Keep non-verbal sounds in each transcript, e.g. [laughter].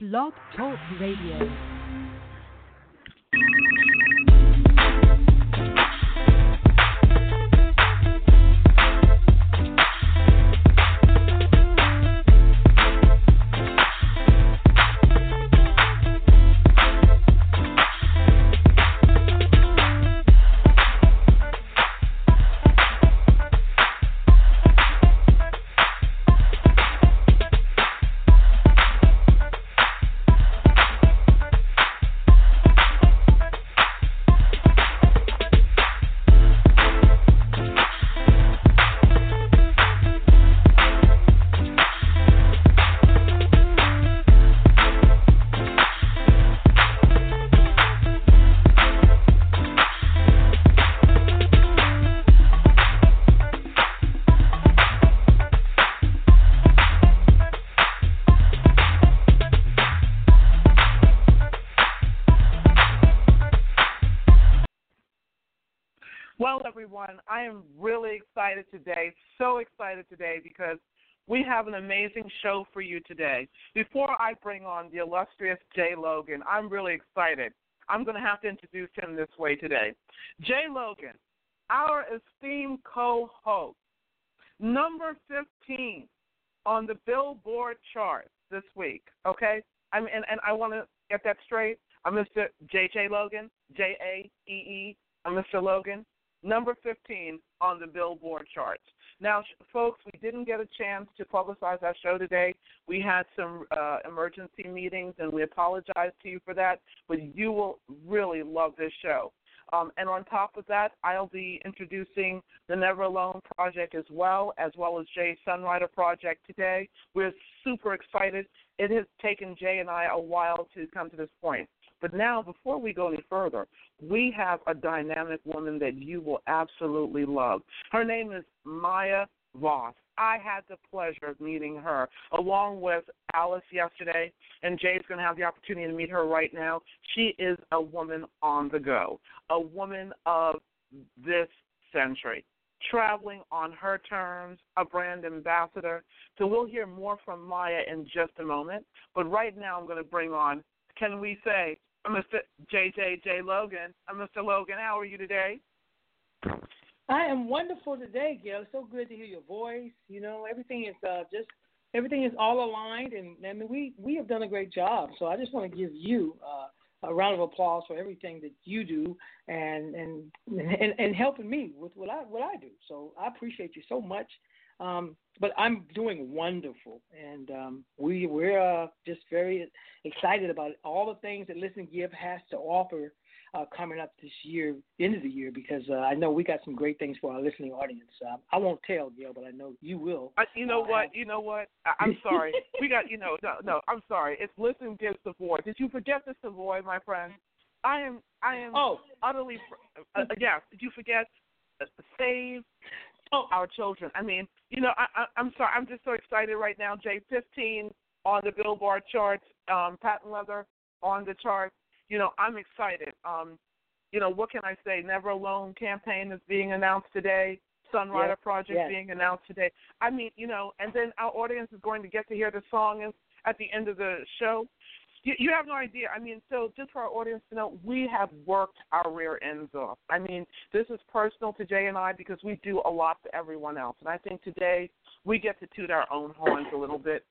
Blog Talk Radio. I am really excited today, so excited today because we have an amazing show for you today. Before I bring on the illustrious Jay Logan, I'm really excited. I'm going to have to introduce him this way today. Jay Logan, our esteemed co host, number 15 on the Billboard chart this week, okay? I mean, and, and I want to get that straight. I'm Mr. J.J. Logan, J A E E. I'm Mr. Logan number 15 on the Billboard charts. Now, folks, we didn't get a chance to publicize our show today. We had some uh, emergency meetings, and we apologize to you for that, but you will really love this show. Um, and on top of that, I'll be introducing the Never Alone Project as well, as well as Jay's Sunrider Project today. We're super excited. It has taken Jay and I a while to come to this point. But now, before we go any further, we have a dynamic woman that you will absolutely love. Her name is Maya Voss. I had the pleasure of meeting her along with Alice yesterday, and Jay's going to have the opportunity to meet her right now. She is a woman on the go, a woman of this century, traveling on her terms, a brand ambassador. So we'll hear more from Maya in just a moment. But right now, I'm going to bring on, can we say, Mr. JJ J J Logan. Mr. Logan, how are you today? I am wonderful today, Gail. So good to hear your voice. You know, everything is uh, just everything is all aligned, and I mean, we we have done a great job. So I just want to give you uh, a round of applause for everything that you do and and and, and helping me with what I what I do. So I appreciate you so much. Um, but I'm doing wonderful, and um, we we're uh, just very excited about all the things that Listen Give has to offer uh, coming up this year, end of the year, because uh, I know we got some great things for our listening audience. Uh, I won't tell Gail, but I know you will. Uh, you know uh, what? You know what? I- I'm sorry. we got you know no no. I'm sorry. It's Listen Give Savoy. Did you forget the Savoy, my friend? I am I am oh utterly uh, yes. Did you forget? The save oh. our children. I mean, you know, I, I, I'm sorry, I'm just so excited right now. J 15 on the Billboard charts, um, patent leather on the charts. You know, I'm excited. Um, you know, what can I say? Never Alone campaign is being announced today. Sunrider yes, Project yes. being announced today. I mean, you know, and then our audience is going to get to hear the song at the end of the show. You, you have no idea. I mean, so just for our audience to know, we have worked our rear ends off. I mean, this is personal to Jay and I because we do a lot for everyone else. And I think today we get to toot our own horns a little bit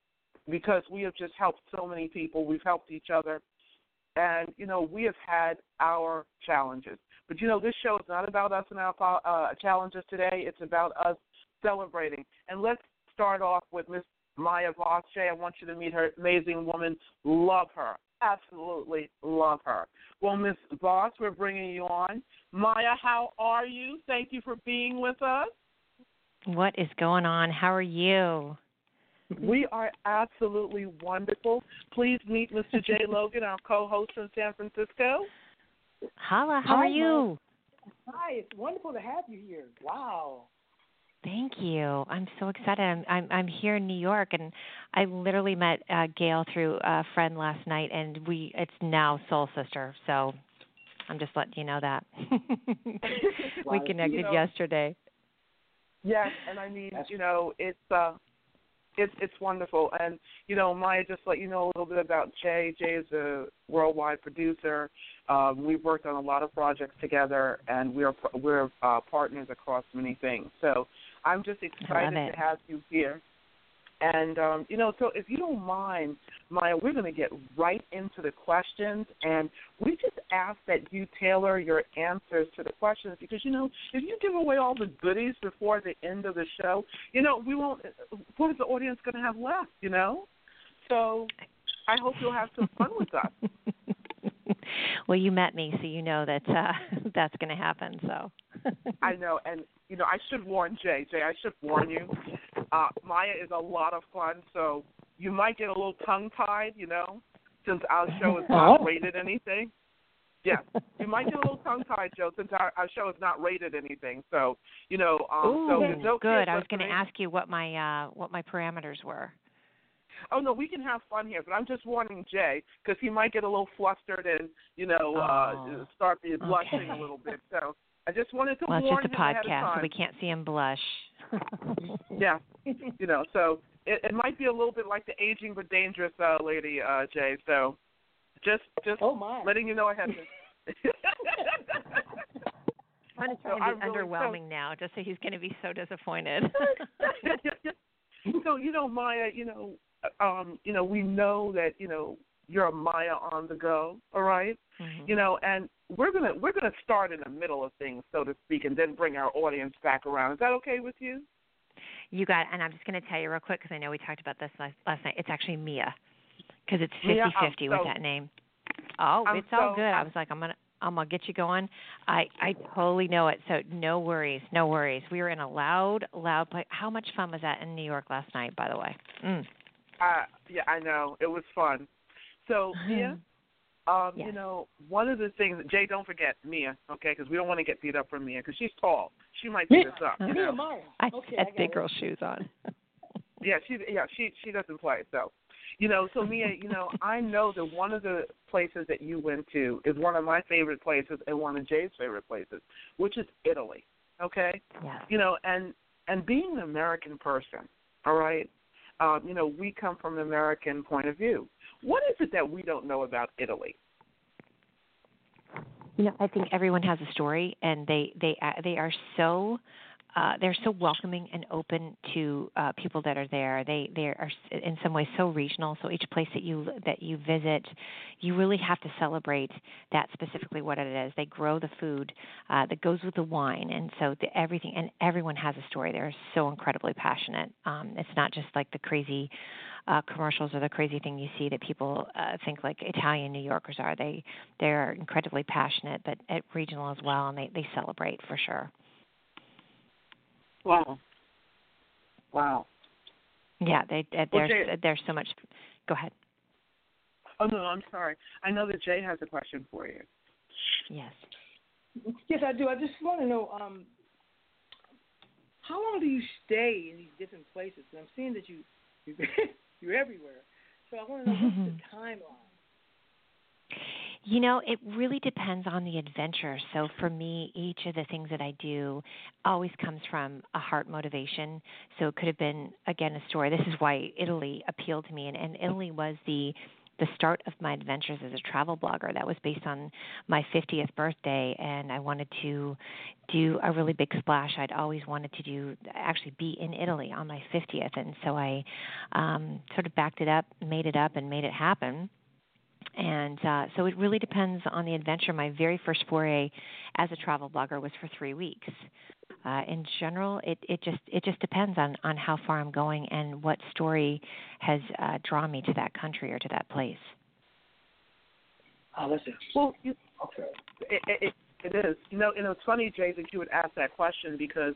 because we have just helped so many people. We've helped each other. And, you know, we have had our challenges. But, you know, this show is not about us and our uh, challenges today. It's about us celebrating. And let's start off with Miss Maya Voss. Jay, I want you to meet her amazing woman. Love her. Absolutely love her. Well, Miss Voss, we're bringing you on. Maya, how are you? Thank you for being with us. What is going on? How are you? We are absolutely wonderful. Please meet Mr. Jay [laughs] Logan, our co-host in San Francisco. Holla, how Hi, are you? Hi, it's wonderful to have you here. Wow. Thank you. I'm so excited. I'm I'm, I'm here in New York, and I literally met uh, Gail through a friend last night, and we it's now Soul Sister. So I'm just letting you know that [laughs] [laughs] we connected You know- yesterday. Yes, and I mean, you know, it's uh it's it's wonderful. And you know, Maya, just let you know a little bit about Jay. Jay is a worldwide producer. Um, we've worked on a lot of projects together, and we're we're uh, partners across many things. So I'm just excited to have you here. And um, you know, so if you don't mind, Maya, we're going to get right into the questions, and we just ask that you tailor your answers to the questions because you know, if you give away all the goodies before the end of the show, you know, we won't. What is the audience going to have left? You know, so I hope you'll have some fun with us. [laughs] well, you met me, so you know that uh, [laughs] that's going to happen. So [laughs] I know, and you know, I should warn Jay. Jay, I should warn you. Uh, Maya is a lot of fun, so you might get a little tongue tied, you know, since our show is not oh. rated anything. Yeah, you might get a little tongue tied, Joe, since our, our show is not rated anything. So, you know, um, Ooh, so that's no good. I was going to ask you what my uh, what my parameters were. Oh no, we can have fun here, but I'm just warning Jay because he might get a little flustered and you know oh, uh, start blushing okay. a little bit. So I just wanted to well, warn it's just a podcast, so we can't see him blush. [laughs] yeah, you know, so it, it might be a little bit like the aging but dangerous uh, lady, uh, Jay. So just just oh my. letting you know ahead. I'm [laughs] trying so to be underwhelming so, now, just so he's going to be so disappointed. [laughs] so you know, Maya, you know, um, you know, we know that you know you're a Maya on the go, all right? mm-hmm. You know, and we're gonna we're gonna start in the middle of things, so to speak, and then bring our audience back around. Is that okay with you? You got, and I'm just going to tell you real quick because I know we talked about this last, last night. It's actually Mia, because it's fifty fifty with that name. Oh, I'm it's so, all good. I was like, I'm gonna. I'm gonna get you going. I I totally know it. So no worries, no worries. We were in a loud, loud place. How much fun was that in New York last night? By the way. Mm. Uh, yeah, I know it was fun. So Mia, um, yes. you know, one of the things Jay, don't forget Mia, okay? Because we don't want to get beat up from Mia because she's tall. She might beat us up. You Mia know? Maya. I okay, had I big girl shoes on. [laughs] yeah, she yeah she she doesn't play so. You know, so Mia, you know, I know that one of the places that you went to is one of my favorite places and one of Jay's favorite places, which is Italy. Okay? Yeah. You know, and and being an American person, all right, um, you know, we come from an American point of view. What is it that we don't know about Italy? You know, I think everyone has a story, and they they uh, they are so uh, they're so welcoming and open to uh, people that are there. They they are in some ways so regional. So each place that you that you visit, you really have to celebrate that specifically what it is. They grow the food uh, that goes with the wine, and so the, everything and everyone has a story. They're so incredibly passionate. Um, it's not just like the crazy uh, commercials are the crazy thing you see that people uh, think like Italian New Yorkers are. They they're incredibly passionate, but at regional as well, and they they celebrate for sure. Wow. Wow. Yeah, they uh, there's well, there's so much. Go ahead. Oh no, I'm sorry. I know that Jay has a question for you. Yes. Yes, I do. I just want to know um, how long do you stay in these different places? I'm seeing that you You're [laughs] everywhere. So I want to know what's the [laughs] timeline. You know, it really depends on the adventure. So for me, each of the things that I do always comes from a heart motivation. So it could have been again a story. This is why Italy appealed to me, and, and Italy was the the start of my adventures as a travel blogger. That was based on my 50th birthday, and I wanted to do a really big splash. I'd always wanted to do actually be in Italy on my 50th, and so I um, sort of backed it up, made it up, and made it happen and uh, so it really depends on the adventure. My very first foray as a travel blogger was for three weeks. Uh, in general, it, it just it just depends on, on how far I'm going and what story has uh, drawn me to that country or to that place. Oh, listen. Well, you, okay. It, it, it is. You know, and it's funny, Jay, that you would ask that question because,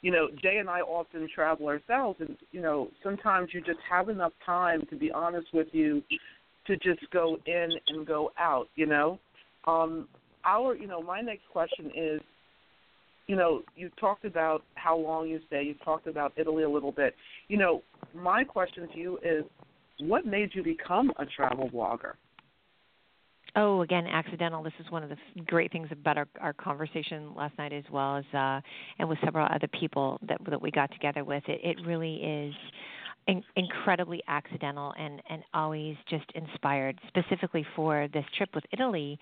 you know, Jay and I often travel ourselves, and you know, sometimes you just have enough time to be honest with you to just go in and go out, you know. Um, our, you know, my next question is, you know, you talked about how long you stay. You talked about Italy a little bit. You know, my question to you is, what made you become a travel blogger? Oh, again, accidental. This is one of the great things about our, our conversation last night, as well as uh, and with several other people that that we got together with. It, it really is in- incredibly accidental and and always just inspired. Specifically for this trip with Italy,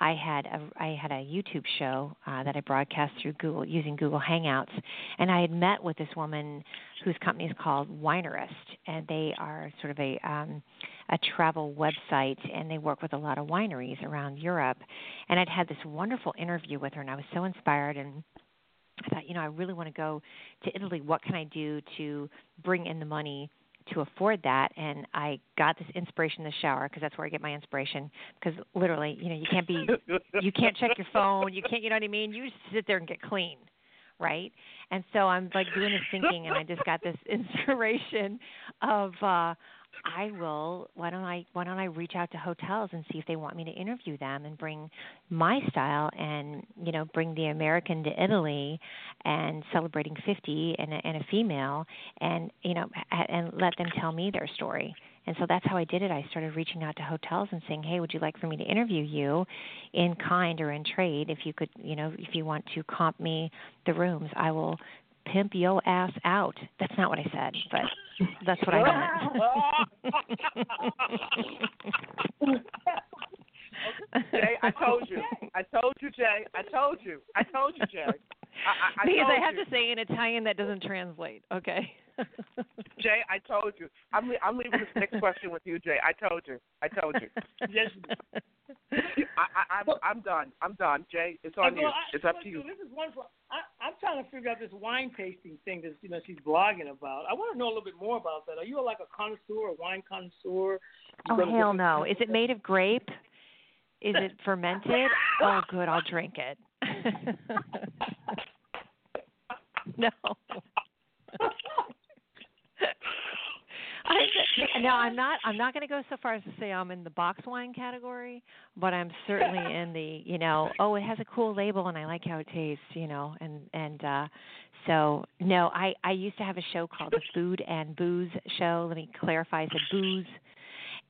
I had a I had a YouTube show uh, that I broadcast through Google using Google Hangouts, and I had met with this woman whose company is called Winerist, and they are sort of a um, a travel website, and they work with a lot of wineries around Europe. And I'd had this wonderful interview with her, and I was so inspired and I thought, you know, I really want to go to Italy. What can I do to bring in the money to afford that? And I got this inspiration in the shower because that's where I get my inspiration. Because literally, you know, you can't be, you can't check your phone, you can't, you know what I mean? You just sit there and get clean, right? And so I'm like doing this thinking, and I just got this [laughs] inspiration of. uh I will why don't I why don't I reach out to hotels and see if they want me to interview them and bring my style and you know bring the American to Italy and celebrating 50 and a, and a female and you know and let them tell me their story. And so that's how I did it. I started reaching out to hotels and saying, "Hey, would you like for me to interview you in kind or in trade? If you could, you know, if you want to comp me the rooms, I will pimp yo ass out. That's not what I said, but that's what I meant. [laughs] [laughs] Jay, I told you. I told you, Jay. I told you. I told you, Jay. I, I, because I have you. to say in Italian that doesn't translate. Okay. [laughs] Jay, I told you. I'm I'm leaving this next question with you, Jay. I told you. I told you. Yes. I, I, I'm I'm done. I'm done, Jay. It's on well, you. I, It's up to you. This is wonderful. I, I'm trying to figure out this wine tasting thing that you know she's blogging about. I want to know a little bit more about that. Are you like a connoisseur, a wine connoisseur? You oh hell no! Is it made of grape? Is it [laughs] fermented? oh, good. I'll drink it. [laughs] [laughs] no. I, no, I'm not. I'm not going to go so far as to say I'm in the box wine category, but I'm certainly [laughs] in the. You know, oh, it has a cool label and I like how it tastes. You know, and and uh so no, I I used to have a show called the Food and Booze Show. Let me clarify. It's a booze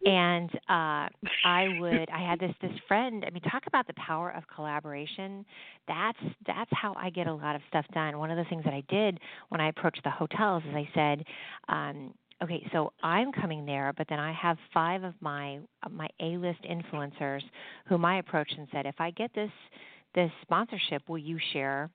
and uh i would i had this this friend i mean talk about the power of collaboration that's that's how i get a lot of stuff done one of the things that i did when i approached the hotels is i said um okay so i'm coming there but then i have five of my uh, my a list influencers whom i approached and said if i get this this sponsorship will you share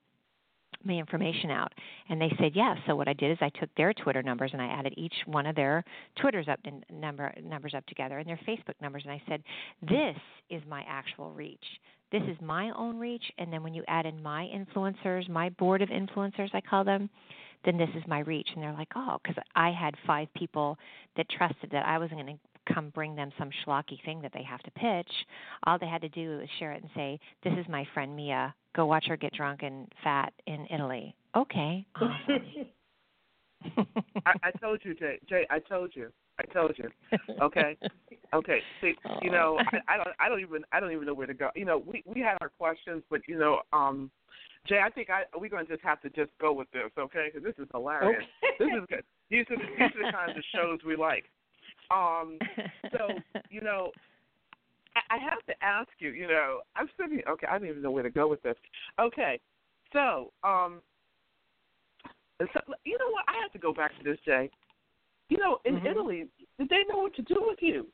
my information out? And they said yes so what i did is i took their twitter numbers and i added each one of their twitters up number numbers up together and their facebook numbers and i said this is my actual reach. This is my own reach. And then when you add in my influencers my board of influencers i call them then this is my reach and they're like oh because i had five people that trusted that i wasn't going to come bring them some schlocky thing that they have to pitch. All they had to do was share it and say, "This is my friend Mia. Go watch her get drunk and fat in Italy." Okay. Awesome. [laughs] I, I told you, Jay. Jay, I told you. I told you. Okay. Okay. See, you [laughs] know, I, I don't. I don't even. I don't even know where to go. You know, we we had our questions, but you know, um, Jay, I think I we're going to just have to just go with this, okay? Because this is hilarious. Okay. This is good. These are, these are the kinds of shows we like. Um, so [laughs] you know, I, I have to ask you. You know, I'm sitting. Okay, I don't even know where to go with this. Okay, so um, so you know what? I have to go back to this, Jay. You know, in Mhm. Italy, did they know what to do with you?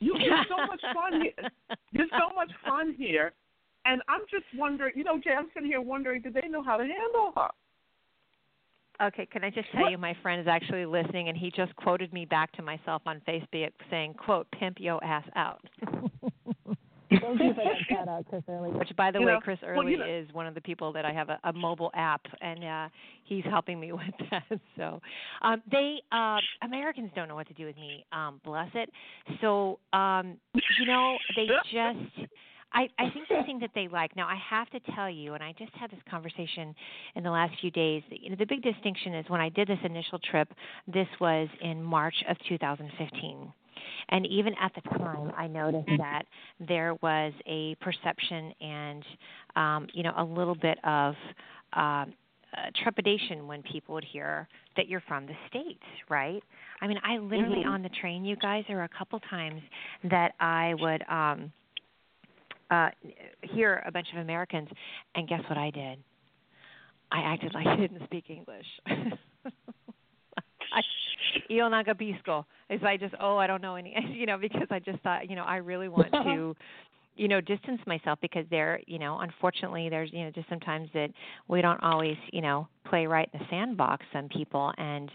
You you're so much fun here. You're so much fun here, and I'm just wondering. You know, Jay, I'm sitting here wondering, do they know how to handle her? Okay, can I just tell What- you my friend is actually listening and he just quoted me back to myself on Facebook saying, quote, pimp yo ass out. [laughs] Thank you for that shout out, Chris Early. Which by the You way, know, Chris well, Early you know- is one of the people that I have a, a mobile app and uh he's helping me [laughs] with that. So um they uh Americans don't know what to do with me, um, bless it. So um you know, they just I, I think the [laughs] thing that they like now I have to tell you, and I just had this conversation in the last few days. You know, the big distinction is when I did this initial trip, this was in March of 2015. And even at the time, I noticed that there was a perception and, um, you know, a little bit of uh, uh, trepidation when people would hear that you're from the states, right? I mean, I literally Mhm. on the train, you guys, there were a couple times that I would. um uh, hear a bunch of Americans, and guess what I did? I acted like I didn't speak English. [laughs] I, io non capisco. It's I just oh I don't know any [laughs] you know because I just thought you know I really want [laughs] to you know distance myself because there you know unfortunately there's you know just sometimes that we don't always you know play right in the sandbox some people. And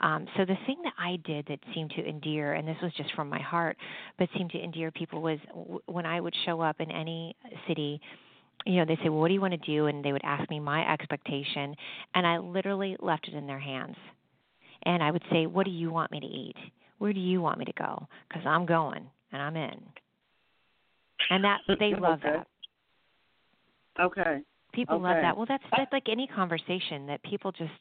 um so the thing that i did that seemed to endear and this was just from my heart but seemed to endear people was w- when i would show up in any city you know they say well what do you want to do? And they would ask me my expectation and i literally left it in their hands. And i would say what do you want me to eat? Where do you want me to go? Because i'm going and i'm in and that they [laughs] love Okay. that. Okay. People love that. Well, that's that's like any conversation that people just,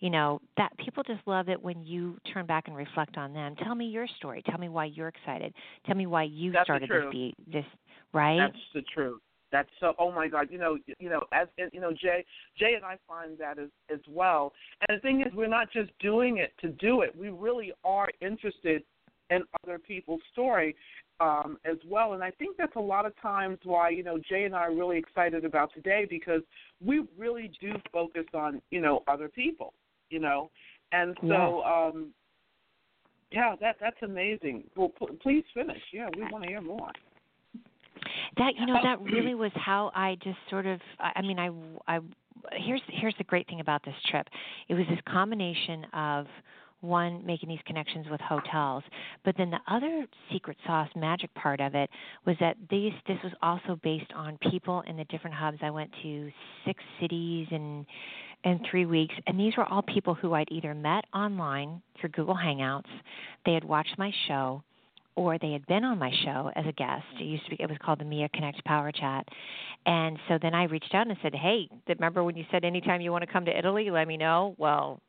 you know, that people just love it when you turn back and reflect on them. Tell me your story. Tell me why you're excited. Tell me why you That's started this be this right. That's the truth. That's so. Oh my God! You know, you know, as you know, Jay, Jay and I find that as as well. And the thing is, we're not just doing it to do it. We really are interested in other people's story um, as well. And I think that's a lot of times why you know Jay and I are really excited about today because we really do focus on you know other people. You know, and so. um yeah, that that's amazing. Well, pl- please finish. Yeah, we want to hear more. that you know that really [clears throat] was how I just sort of I I mean I I here's here's the great thing about this trip. It was this combination of one making these connections with hotels, but then the other secret sauce magic part of it was that these this was also based on people in the different hubs. I went to six cities in in three weeks, and these were all people who I'd either met online through Google Hangouts, they had watched my show, or they had been on my show as a guest. It used to be it was called the Mia Connect Power Chat. And so then I reached out and said, "Hey, remember when you said anytime you want to come to Italy, let me know?" Well,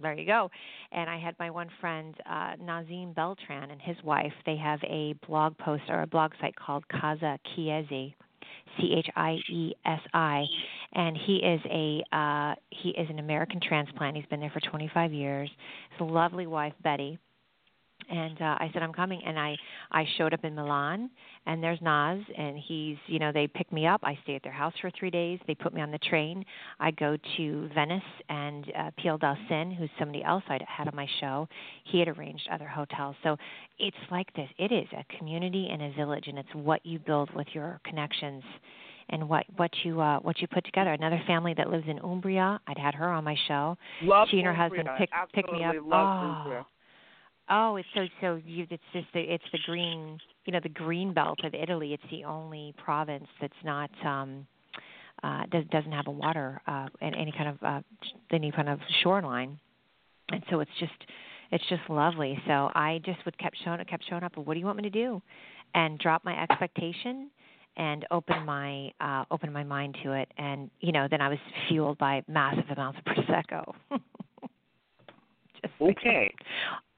there you go. And I had my one friend, uh, Nazim Beltran, and his wife. They have a blog post or a blog site called Casa Chiesi, C H I E S I, and he is a uh, he is an American transplant. He's been there for 25 years. His lovely wife Betty and uh, I said I'm coming, and I I showed up in Milan, and there's Naz, and he's you know they picked me up. I stay at their house for three days. They put me on the train. I go to Venice, and uh, Piel Dalsin, who's somebody else I had on my show, he had arranged other hotels. So it's like this. It is a community and a village, and it's what you build with your connections and what what you uh what you put together. Another family that lives in Umbria, I'd had her on my show. Love she and her Umbria. husband pick pick me up. Love oh, Umbria. Oh, it's so so you it's just the it's the green you know the green belt of Italy. It's the only province that's not um uh does doesn't have a water uh and any kind of uh any kind of shoreline. And so it's just it's just lovely. So I just would kept showing kept showing up. What do you want me to do? And drop my expectation and open my uh open my mind to it and you know then I was fueled by massive amounts of prosecco. [laughs] Just saying. Okay.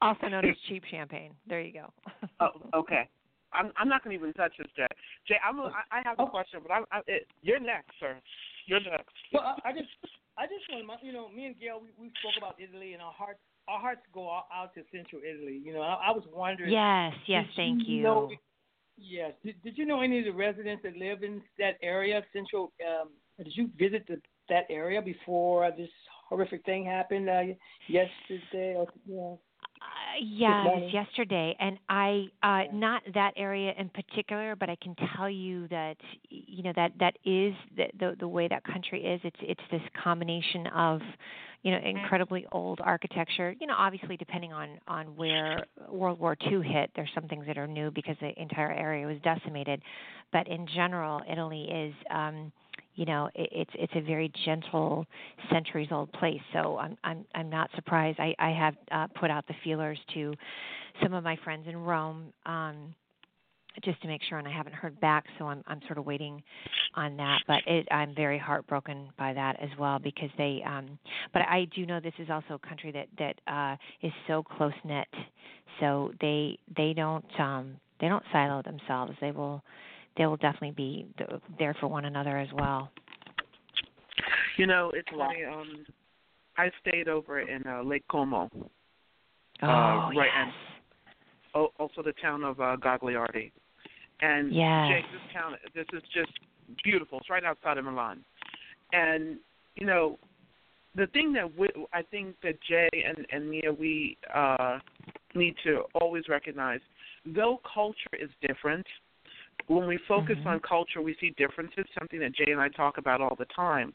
Also known as cheap champagne. There you go. Oh, okay. I'm I'm not going to even touch this, Jay. Jay, I'm a, I I have a question, but I'm, I, it, you're next, sir. You're next. Well, I, I just, I just want to, you know, me and Gail, we, we spoke about Italy, and our hearts, our hearts go out, out to Central Italy. You know, I, I was wondering. Yes, yes, did thank you. Know, yes. Did, did you know any of the residents that live in that area, Central? Um, did you visit the, that area before this horrific thing happened uh, yesterday? Or, yeah. Uh, yeah, it was yesterday, and I uh, not that area in particular, but I can tell you that you know that that is the, the the way that country is. It's it's this combination of you know incredibly old architecture. You know, obviously depending on on where World War II hit, there's some things that are new because the entire area was decimated, but in general, Italy is. um you know it, it's it's a very gentle centuries old place. So i'm i'm i'm not surprised. I i have uh, put out the feelers to some of my friends in rome um just to make sure and i haven't heard back so i'm i'm sort of waiting on that. But it i'm very heartbroken by that as well because they um but i do know this is also a country that that uh is so close knit so they they don't um they don't silo themselves. They will they will definitely be there for one another as well. You know, it's funny. Um, I stayed over in uh, Lake Como, Oh, Uh, right, yes. and- oh, also the town of uh, Gagliardi, and Yes. Jake, this town, this is just beautiful. It's right outside of Milan, and you know, the thing that we, I think that Jay and and Mia we uh, need to always recognize, though culture is different, when we focus mm-hmm. on culture, we see differences. Something that Jay and I talk about all the time.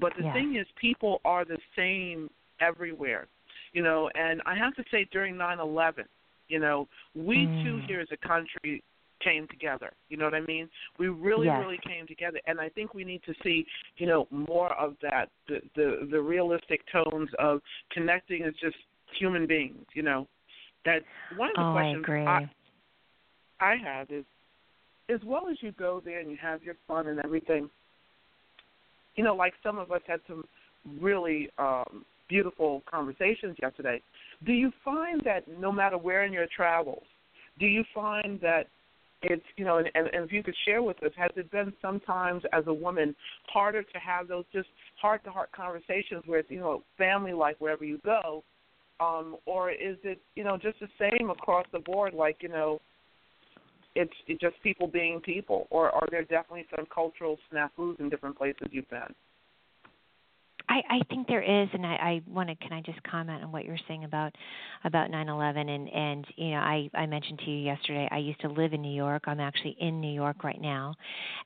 But the yeah. thing is, people are the same everywhere, you know. And I have to say, during 9/11, you know, we mm. too here as a country came together. You know what I mean? We really, yes. really came together, and I think we need to see, you know, more of that. The the, the realistic tones of connecting as just human beings. You know, that one of the oh, questions I. I, I have is, as well as you go there and you have your fun and everything. You know, like some of us had some really um, beautiful conversations yesterday. Do you find that no matter where in your travels, do you find that it's you know and, and, and if you could share with us has it been sometimes as a woman harder to have those just heart to heart conversations it's you know family like wherever you go um or is it you know just the same across the board like you know it's, just people being people or are there definitely some cultural snafus in different places you've been I, I think there is, and I, I want to. Can I just comment on what you're saying about about 9/11? And and you know, I I mentioned to you yesterday. I used to live in New York. I'm actually in New York right now,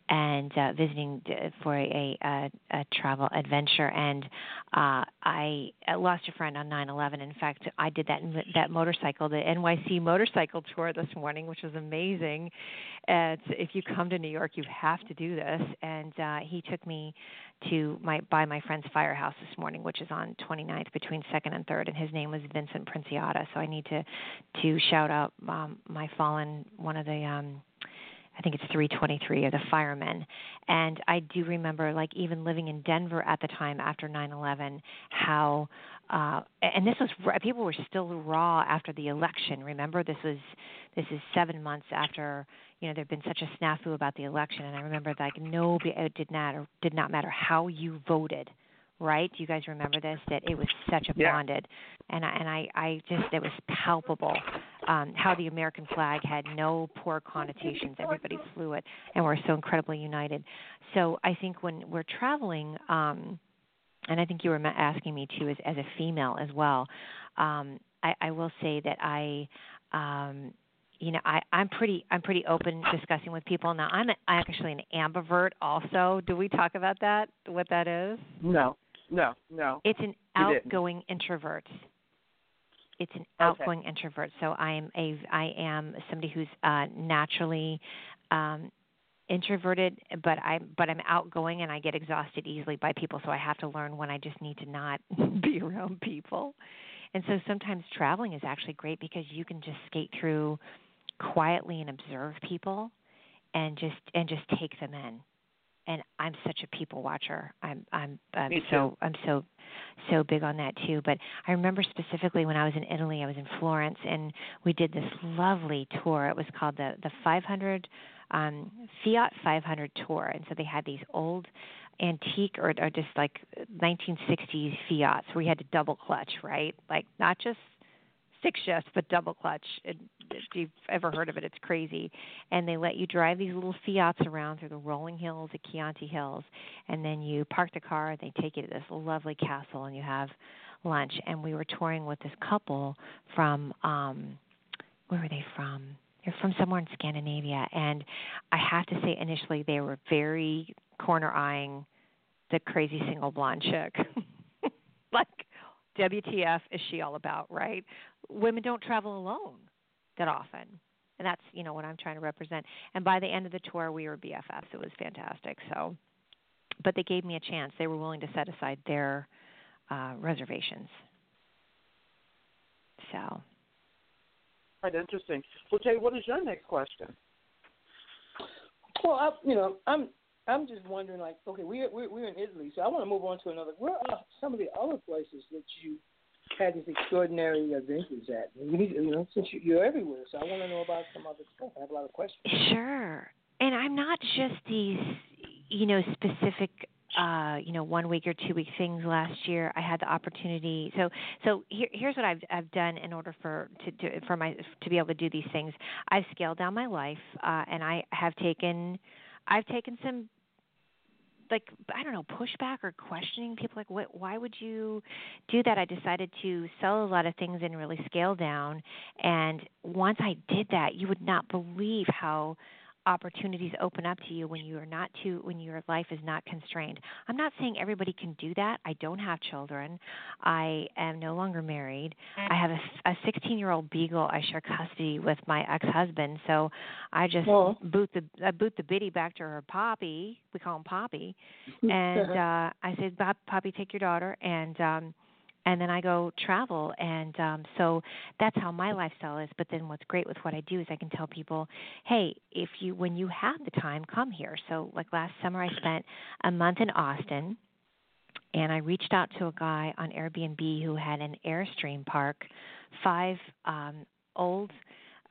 and uh, visiting for a, a a travel adventure. And uh, I lost a friend on 9/11. In fact, I did that that motorcycle, the NYC motorcycle tour this morning, which was amazing. And if you come to New York, you have to do this. And uh, he took me to my by my friend's firehouse this morning, which is on 29th between second and third, and his name was Vincent Princiotta. So I need to to shout out um, my fallen one of the um, I think it's 323 of the firemen. And I do remember, like, even living in Denver at the time after 9 11, how, uh, and this was, people were still raw after the election. Remember, this was, this is seven months after, you know, there'd been such a snafu about the election. And I remember, like, nobody, it did not, did not matter how you voted right? Do you guys remember this? That it was such a yeah. bonded, and I, and I, I just it was palpable um, how the American flag had no poor connotations. Everybody flew it, and we're so incredibly united. So I think when we're traveling, um, and I think you were asking me too, as as a female as well. Um, I, I will say that I. Um, you know, I, I'm pretty I'm pretty open discussing with people. Now I'm, a, actually an ambivert also. Do we talk about that? What that is? No. No, no. It's an outgoing introvert. It's an okay. outgoing introvert. So I am a I am somebody who's uh, naturally um, introverted, but I but I'm outgoing and I get exhausted easily by people. So I have to learn when I just need to not [laughs] be around people. And so sometimes traveling is actually great because you can just skate through quietly and observe people and just and just take them in and I'm such a people watcher. I'm I'm, I'm so I'm so so big on that too. But I remember specifically when I was in Italy, I was in Florence, and we did this lovely tour. It was called the the 500 um, Fiat 500 tour, and so they had these old antique or, or just like 1960s Fiats where you had to double clutch, right? Like not just stick shift, but double clutch. If you've ever heard of it, it's crazy. And they let you drive these little Fiats around through the rolling hills, the Chianti Hills, and then you park the car. They take you to this lovely castle, and you have lunch. And we were touring with this couple from um, where were they from? They're from somewhere in Scandinavia, and I have to say, initially they were very corner eyeing the crazy single blonde chick. [laughs] like WTF is she all about, right? Women don't travel alone that often. And that's, you know, what I'm trying to represent. And by the end of the tour we were BFFs. It was fantastic. So but they gave me a chance. They were willing to set aside their uh reservations. So Quite interesting. Well, Jay, what is your next question? Well, I, you know, I'm I'm just wondering, like, okay, we're we're, we're in Italy, so I want to move on to another. Where are some of the other places that you had these extraordinary adventures at? You, need, you know, since you, you're everywhere, so I want to know about some other stuff. I have a lot of questions. Sure. And I'm not just these, you know, specific uh, you know, one week or two week things last year. I had the opportunity. So, so here, here's what I've I've done in order for to, to for my to be able to do these things. I've scaled down my life, uh, and I have taken, I've taken some like I don't know pushback or questioning people like what why would you do that? I decided to sell a lot of things and really scale down. And once I did that, you would not believe how opportunities open up to you when you are not too when your life is not constrained. I'm not saying everybody can do that. I don't have children. I am no longer married. I have a, a 16 year old beagle. I share custody with my ex husband. So I just Oh. boot the I boot the biddy back to her poppy. We call him Poppy, [laughs] and uh, I said, Poppy, take your daughter." And um, and then I go travel and um so that's how my lifestyle is but then what's great with what I do is I can tell people hey if you when you have the time come here. So like last summer I spent a month in Austin and I reached out to a guy on Airbnb who had an Airstream park five um old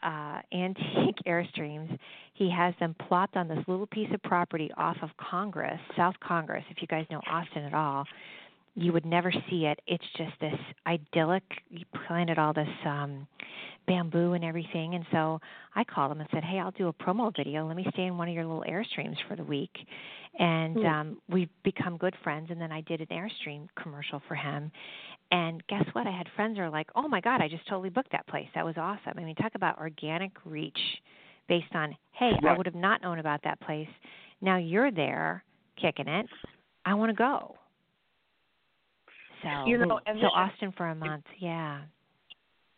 uh antique [laughs] Airstreams. He has them plopped on this little piece of property off of Congress South Congress if you guys know Austin at all you would never see it. It's just this idyllic. You planted all this um bamboo and everything, and so I called him and said, "Hey, I'll do a promo video. Let me stay in one of your little airstreams for the week." And Hmm. um we've become good friends. And then I did an airstream commercial for him. And guess what? I had friends who are like, "Oh my God, I just totally booked that place. That was awesome." I mean, talk about organic reach based on, "Hey, I would have not known about that place. Now you're there, kicking it. I want to go." So, You know, and so then- Austin for a month, yeah.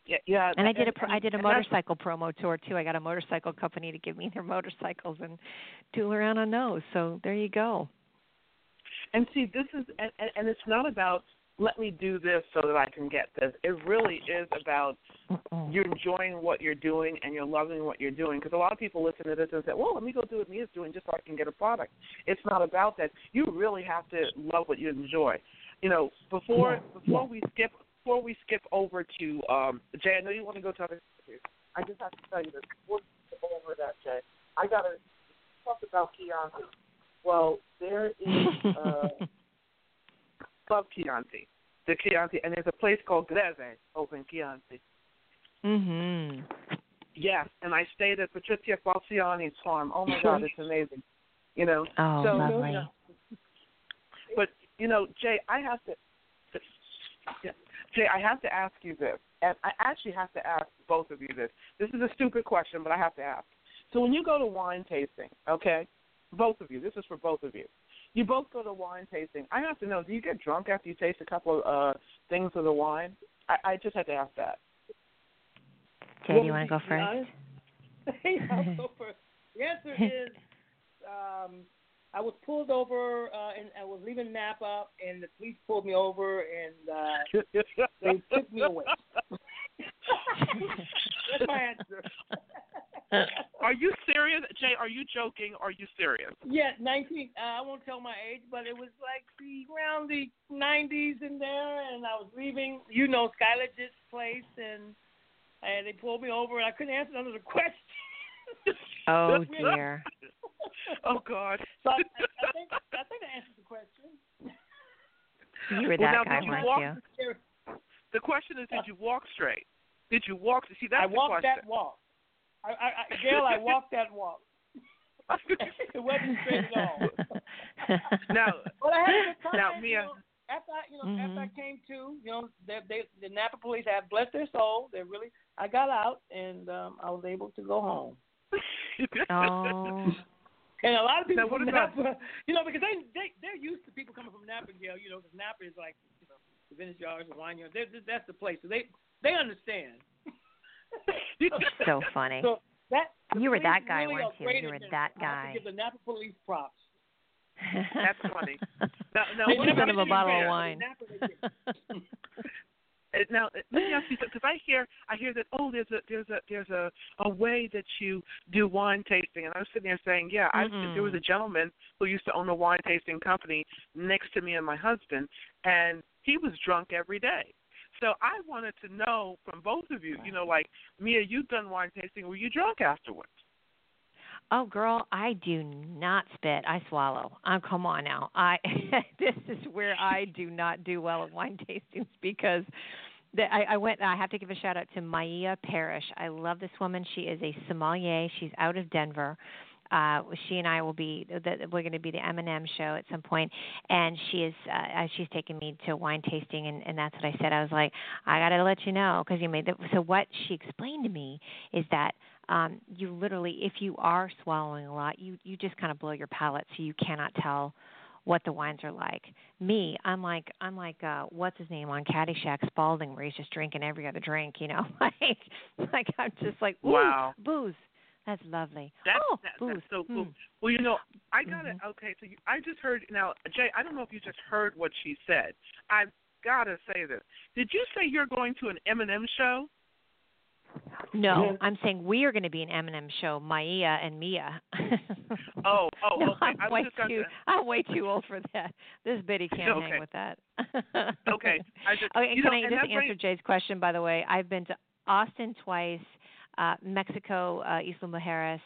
Yeah, yeah. And I did a pro- I did a motorcycle promo tour too. I got a motorcycle company to give me their motorcycles and tool around on those. So there you go. And see, this is, and, and, and it's not about let me do this so that I can get this. It really is about you're enjoying what you're doing and you're loving what you're doing. Because a lot of people listen to this and say, "Well, let me go do what Mia's doing just so I can get a product." It's not about that. You really have to love what you enjoy. You know, before Yeah, before yeah. we skip before we skip over to um, Jay, I know you want to go to other. I just have to tell you this. Before we skip over that, Jay, I gotta talk about Chianti. Well, there is. Uh, [laughs] love Chianti. The Chianti, and there's a place called Greve over in Chianti. mhm. Yes, and I stayed at Patrizia Falciani's farm. Oh my [laughs] God, it's amazing. You know. Oh, so, lovely. But you know, Jay, I have to. Yeah, Jay, I have to ask you this, and I actually have to ask both of you this. This is a stupid question, but I have to ask. So when you go to wine tasting, okay, both of you, this is for both of you. You both go to wine tasting. I have to know, do you get drunk after you taste a couple of uh things of the wine? I, I just had to ask that. Jay, do you want to go first? [laughs] yeah, I'll go first. The answer [laughs] is um, I was pulled over uh, and I was leaving Napa, and the police pulled me over and uh, [laughs] they took me away. That's my answer. [laughs] Are you serious, Jay? Are you joking? Are you serious? yeah, 19. Uh, I won't tell my age, but it was like the around the 90s in there, and I was leaving, you know, Skylegit's place, and and they pulled me over, and I couldn't answer none of the [laughs] questions. Oh dear. [laughs] Oh God. So I, I think I think I answered the question. You were Well, that now, guy, you weren't walk- you? The question is, did you walk straight? Did you walk? See, that's I the walked question. that walk. I, I, I, Gail, I walked that walk. [laughs] it wasn't straight at all. [laughs] now, But I had a good time. now, you Mia. know, after I, you know, after I Mhm. came to, you know, they, they, the Napa police have blessed their soul. They really, I got out and um, I was able to go home. oh. And a lot of people Now, what from about- Napa, [laughs] you know, because they they they're used to people coming from Napa, Gail. You know, because Napa is like, you know, the vintage yards, the wine yards. They're, that's the place. So they they understand. [laughs] So funny. So that You were that guy, really weren't you? You were this. that I have guy. to give the Napa police props. That's funny. [laughs] Now, now, They what never Son of a bottle of wine. Napa they did. Now, uh, let me ask you because I hear I hear that oh there's a there's a there's a a way that you do wine tasting, and I was sitting there saying yeah I there was a gentleman who used to own a wine tasting company next to me and my husband, and he was drunk every day. So I wanted to know from both of you, you know, like Mia, you've done wine tasting. Were you drunk afterwards? Oh, girl, I do not spit. I swallow. Oh, come on now. I [laughs] this is where I do not do well at wine [laughs] tastings because the, I, I went. I have to give a shout out to Maya Parrish. I love this woman. She is a sommelier. She's out of Denver. Uh she and I will be the, we're going to be the M&M show at some point and she is uh she's taking me to wine tasting and and that's what I said I was like I got to let you know cuz you made the, so what she explained to me is that um you literally if you are swallowing a lot you you just kind of blow your palate so you cannot tell what the wines are like. Me, I'm like I'm like uh what's his name on Caddyshack Spaulding where he's just drinking every other drink, you know. [laughs] like like I'm just like Ooh, Wow. booze. That's lovely. That's, oh, that, that's so cool. Mm. Well, you know, I got it. Mhm. Okay, so you, I just heard now, Jay. I don't know if you just heard what she said. I've gotta say this. Did you say you're going to an Eminem show? No, Yeah. I'm saying we are going to be an Eminem show, Maya and Mia. Oh, oh, [laughs] no, okay. I'm I was way just gonna too. I'm way too old for that. This biddy can't [laughs] Okay. hang with that. Okay, I [laughs] just Okay, you can know, I and just that brings- answer Jay's question? By the way, I've been to Austin twice, uh, Mexico, uh, Isla Mujeres.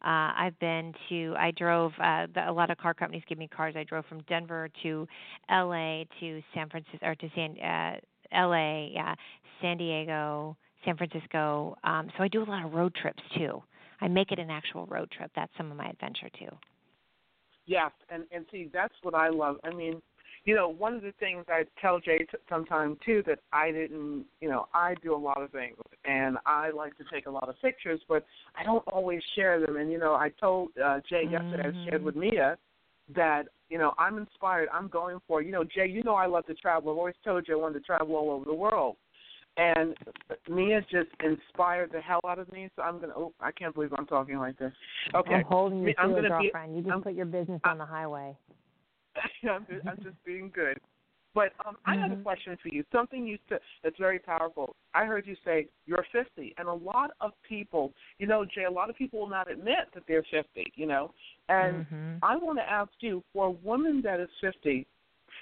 Uh, I've been to. I drove. Uh, the, a lot of car companies give me cars. I drove from Denver to L.A. to San Francisco or to San uh, L.A. Yeah, San Diego, San Francisco. Um, so I do a lot of road trips too. I make it an actual road trip. That's some of my adventure too. Yes, and and see that's what I love. I mean, you know, one of the things I tell Jay t- sometimes too that I didn't, you know, I do a lot of things and I like to take a lot of pictures, but I don't always share them. And you know, I told uh, Jay yesterday, I shared with Mia that you know I'm inspired. I'm going for you know, Jay. You know, I love to travel. I've always told you I wanted to travel all over the world. And Mia just inspired the hell out of me. So I'm gonna. Oh, I can't believe I'm talking like this. Okay, I'm holding you I'm to it, gonna be- you just I'm- put your business I- on the highway. [laughs] I'm, just, I'm just being good. But um, I have a Mhm. question for you. Something you said that's very powerful. I heard you say you're 50, and a lot of people, you know, Jay, a lot of people will not admit that they're 50. You know, and Mhm. I want to ask you, for a woman that is 50,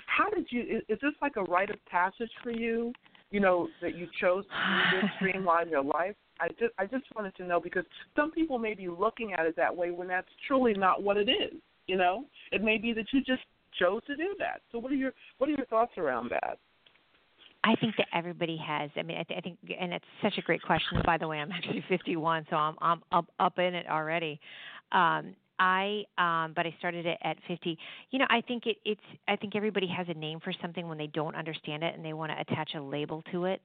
how did you? Is, is this like a rite of passage for you? You know, that you chose to this, [sighs] streamline your life. I just, I just wanted to know because some people may be looking at it that way when that's truly not what it is. You know, it may be that you just chose to do that. So, what are your, what are your thoughts around that? I think that everybody has. I mean, I, th- I think, and it's such a great question. By the way, I'm actually [laughs] 51, so I'm I'm up up in it already. Um, I um, but I started it at 50. You know, I think it, it's. I think everybody has a name for something when they don't understand it and they want to attach a label to it.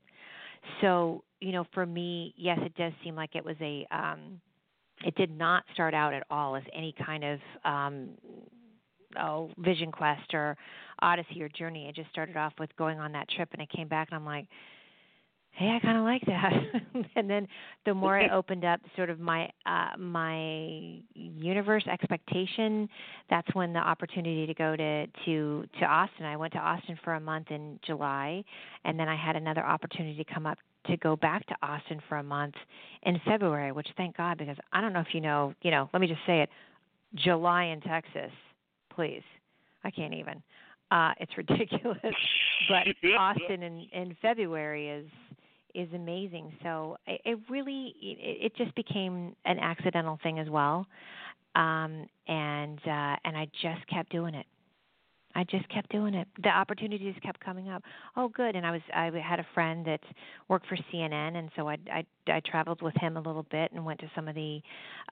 So, you know, for me, yes, it does seem like it was a. Um, it did not start out at all as any kind of um, oh vision quest or odyssey or journey. It just started off with going on that trip, and I came back and I'm like, hey, I kind of like that. [laughs] and then the more I opened up, sort of my uh, my universe expectation, that's when the opportunity to go to to to Austin. I went to Austin for a month in July, and then I had another opportunity to come up to go back to Austin for a month in February, which thank God because I don't know if you know, you know, let me just say it, July in Texas, please. I can't even. Uh it's [laughs] ridiculous. but Austin in in February is is amazing. So it, it really it, it just became an accidental thing as well. Um and uh and I just kept doing it. I just kept doing it. The opportunities kept coming up. Oh, good. And I was I had a friend that worked for CNN, and so I I, I traveled with him a little bit and went to some of the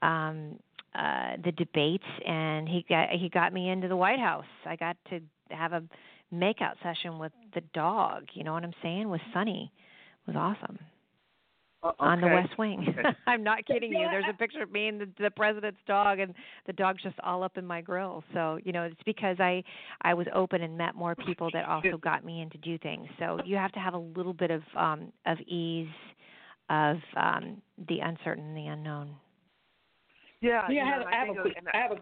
um uh the debates, and he got he got me into the White House. I got to have a makeout session with the dog. You know what I'm saying? With Sunny. It was awesome Uh, on the. West Wing. Okay. [laughs] I'm not kidding you. There's a picture of me and the, the president's dog, and the dog's just all up in my grill. So you know, it's because I I was open and met more people that also got me in to do things. So you have to have a little bit of um of ease of um the uncertain and the unknown. Yeah, Yeah, I have, and I have a quick, I have a,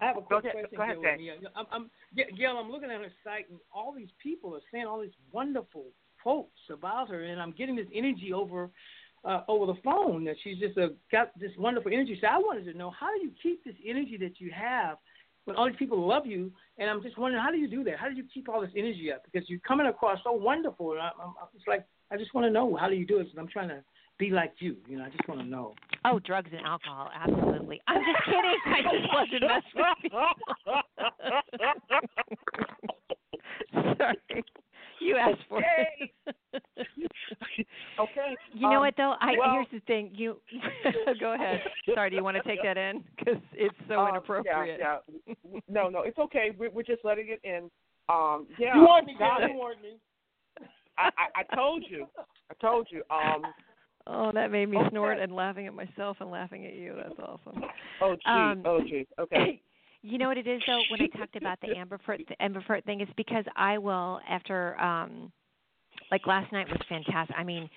I have a quick ahead- question. go ahead, Gail, I'm, I'm, Ga- Gail, I'm looking at her site, and all these people are saying all these wonderful quotes about her, and I'm getting this energy over, uh, over the phone that she's just uh, got this wonderful energy. So I wanted to know how do you keep this energy that you have when all these people love you? And I'm just wondering how do you do that? How do you keep all this energy up? Because you're coming across so wonderful, and I, I'm, it's like I just want to know how do you do it? Because I'm trying to be like you. You know, I just want to know. Oh, drugs and alcohol, absolutely. I'm just kidding. [laughs] I just love to mess with people. [laughs] Sorry. You asked for it. [laughs] okay. You know um, what though? I well- here's the thing. You Go ahead. Sorry, do you want to take that in? Because it's so Um, inappropriate. Yeah, yeah. No, no, it's okay. We're, we're just letting it in. Um, yeah. You warned me, got You warned me. I, I, I told you. I told you. Um, Oh, that made me Okay. snort and laughing at myself and laughing at you. That's awesome. oh, gee. Um, oh, gee. Okay. [clears throat] You know what it is though. When I talked about the ambivert the ambivert thing, it's because I will after um like last night was fantastic. I mean,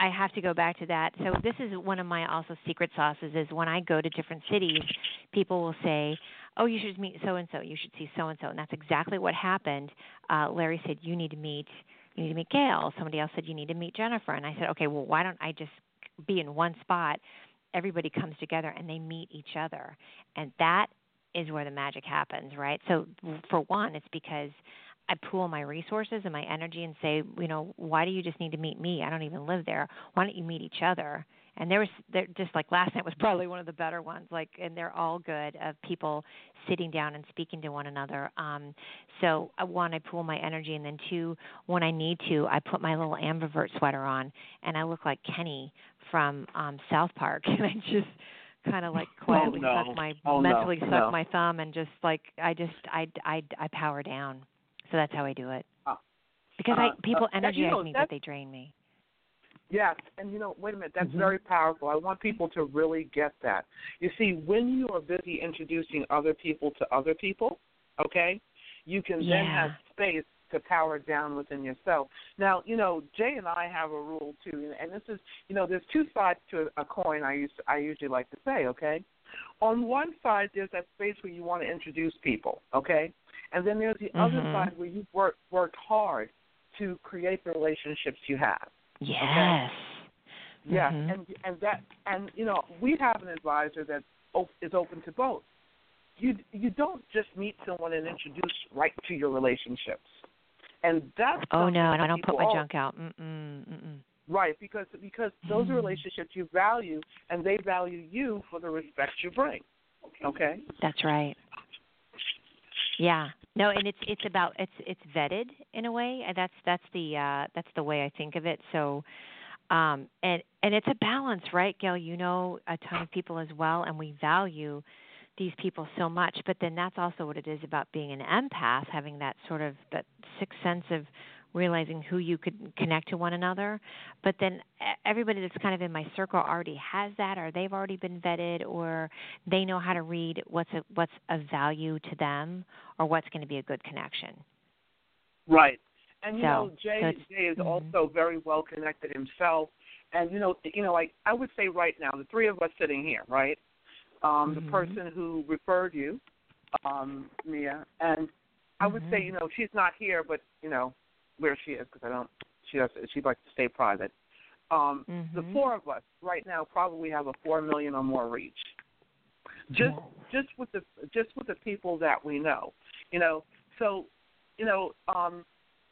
I have to go back to that. So this is one of my also secret sauces is when I go to different cities, people will say, "Oh, you should meet so and so. You should see so and so." And that's exactly what happened. Uh Larry said, "You need to meet you need to meet Gail." Somebody else said, "You need to meet Jennifer." And I said, "Okay, well, why don't I just be in one spot?" Everybody comes together and they meet each other. And that is where the magic happens, right? So for one, it's because I pool my resources and my energy and say, you know, why do you just need to meet me? I don't even live there. Why don't you meet each other? And there was there just like last night was probably one of the better ones. Like, and they're all good of people sitting down and speaking to one another. Um, so uh, one, I pool my energy, and then two, when I need to, I put my little ambivert sweater on, and I look like Kenny from um South Park, [laughs] and I just kind of like [laughs] quietly no. suck my Oh, no. mentally suck No. my thumb and just like I just I I I power down. So that's how I do it. Uh, Because uh, I people uh, that- you energize know, me, but they drain me. Yes, and you know, wait a minute, that's Mhm. very powerful. I want people to really get that. You see, when you are busy introducing other people to other people, okay, you can then have space to power down within yourself. Now, you know, Jay and I have a rule too, and this is, you know, there's two sides to a coin. I used, I usually like to say, okay. On one side, there's that space where you want to introduce people, okay, and then there's the other Mhm. side where you've worked worked hard to create the relationships you have. Yes. Yeah, Mhm. and and that and you know we have an advisor that op- is open to both. You you don't just meet someone and introduce right to your relationships, and that's Oh no, that I don't put my junk out. Mm mm mm mm. Right, because because those are Mhm. relationships you value, and they value you for the respect you bring. Okay. That's right. Yeah. No, and it's it's about it's it's vetted in a way. and That's that's the uh that's the way I think of it. So um and and it's a balance, right, Gail? You know a ton of people as well and we value these people so much, but then that's also what it is about being an empath, having that sort of that sixth sense of realizing who you could connect to one another. But then everybody that's kind of in my circle already has that, or they've already been vetted, or they know how to read what's a, what's of value to them, or what's going to be a good connection. Right. And you So- know, Jay so Jay is mhm. also very well connected himself. And you know, you know, like I would say right now, the three of us sitting here, right? Um, Mhm. The person who referred you, um, Mia, and I would say, Mhm. you know, she's not here, but you know, where she is because I don't. She does. She likes to stay private. Um, The Mhm. four of us right now probably have a four million or more reach. Just just with the just with the people that we know, you know. So, you know, um,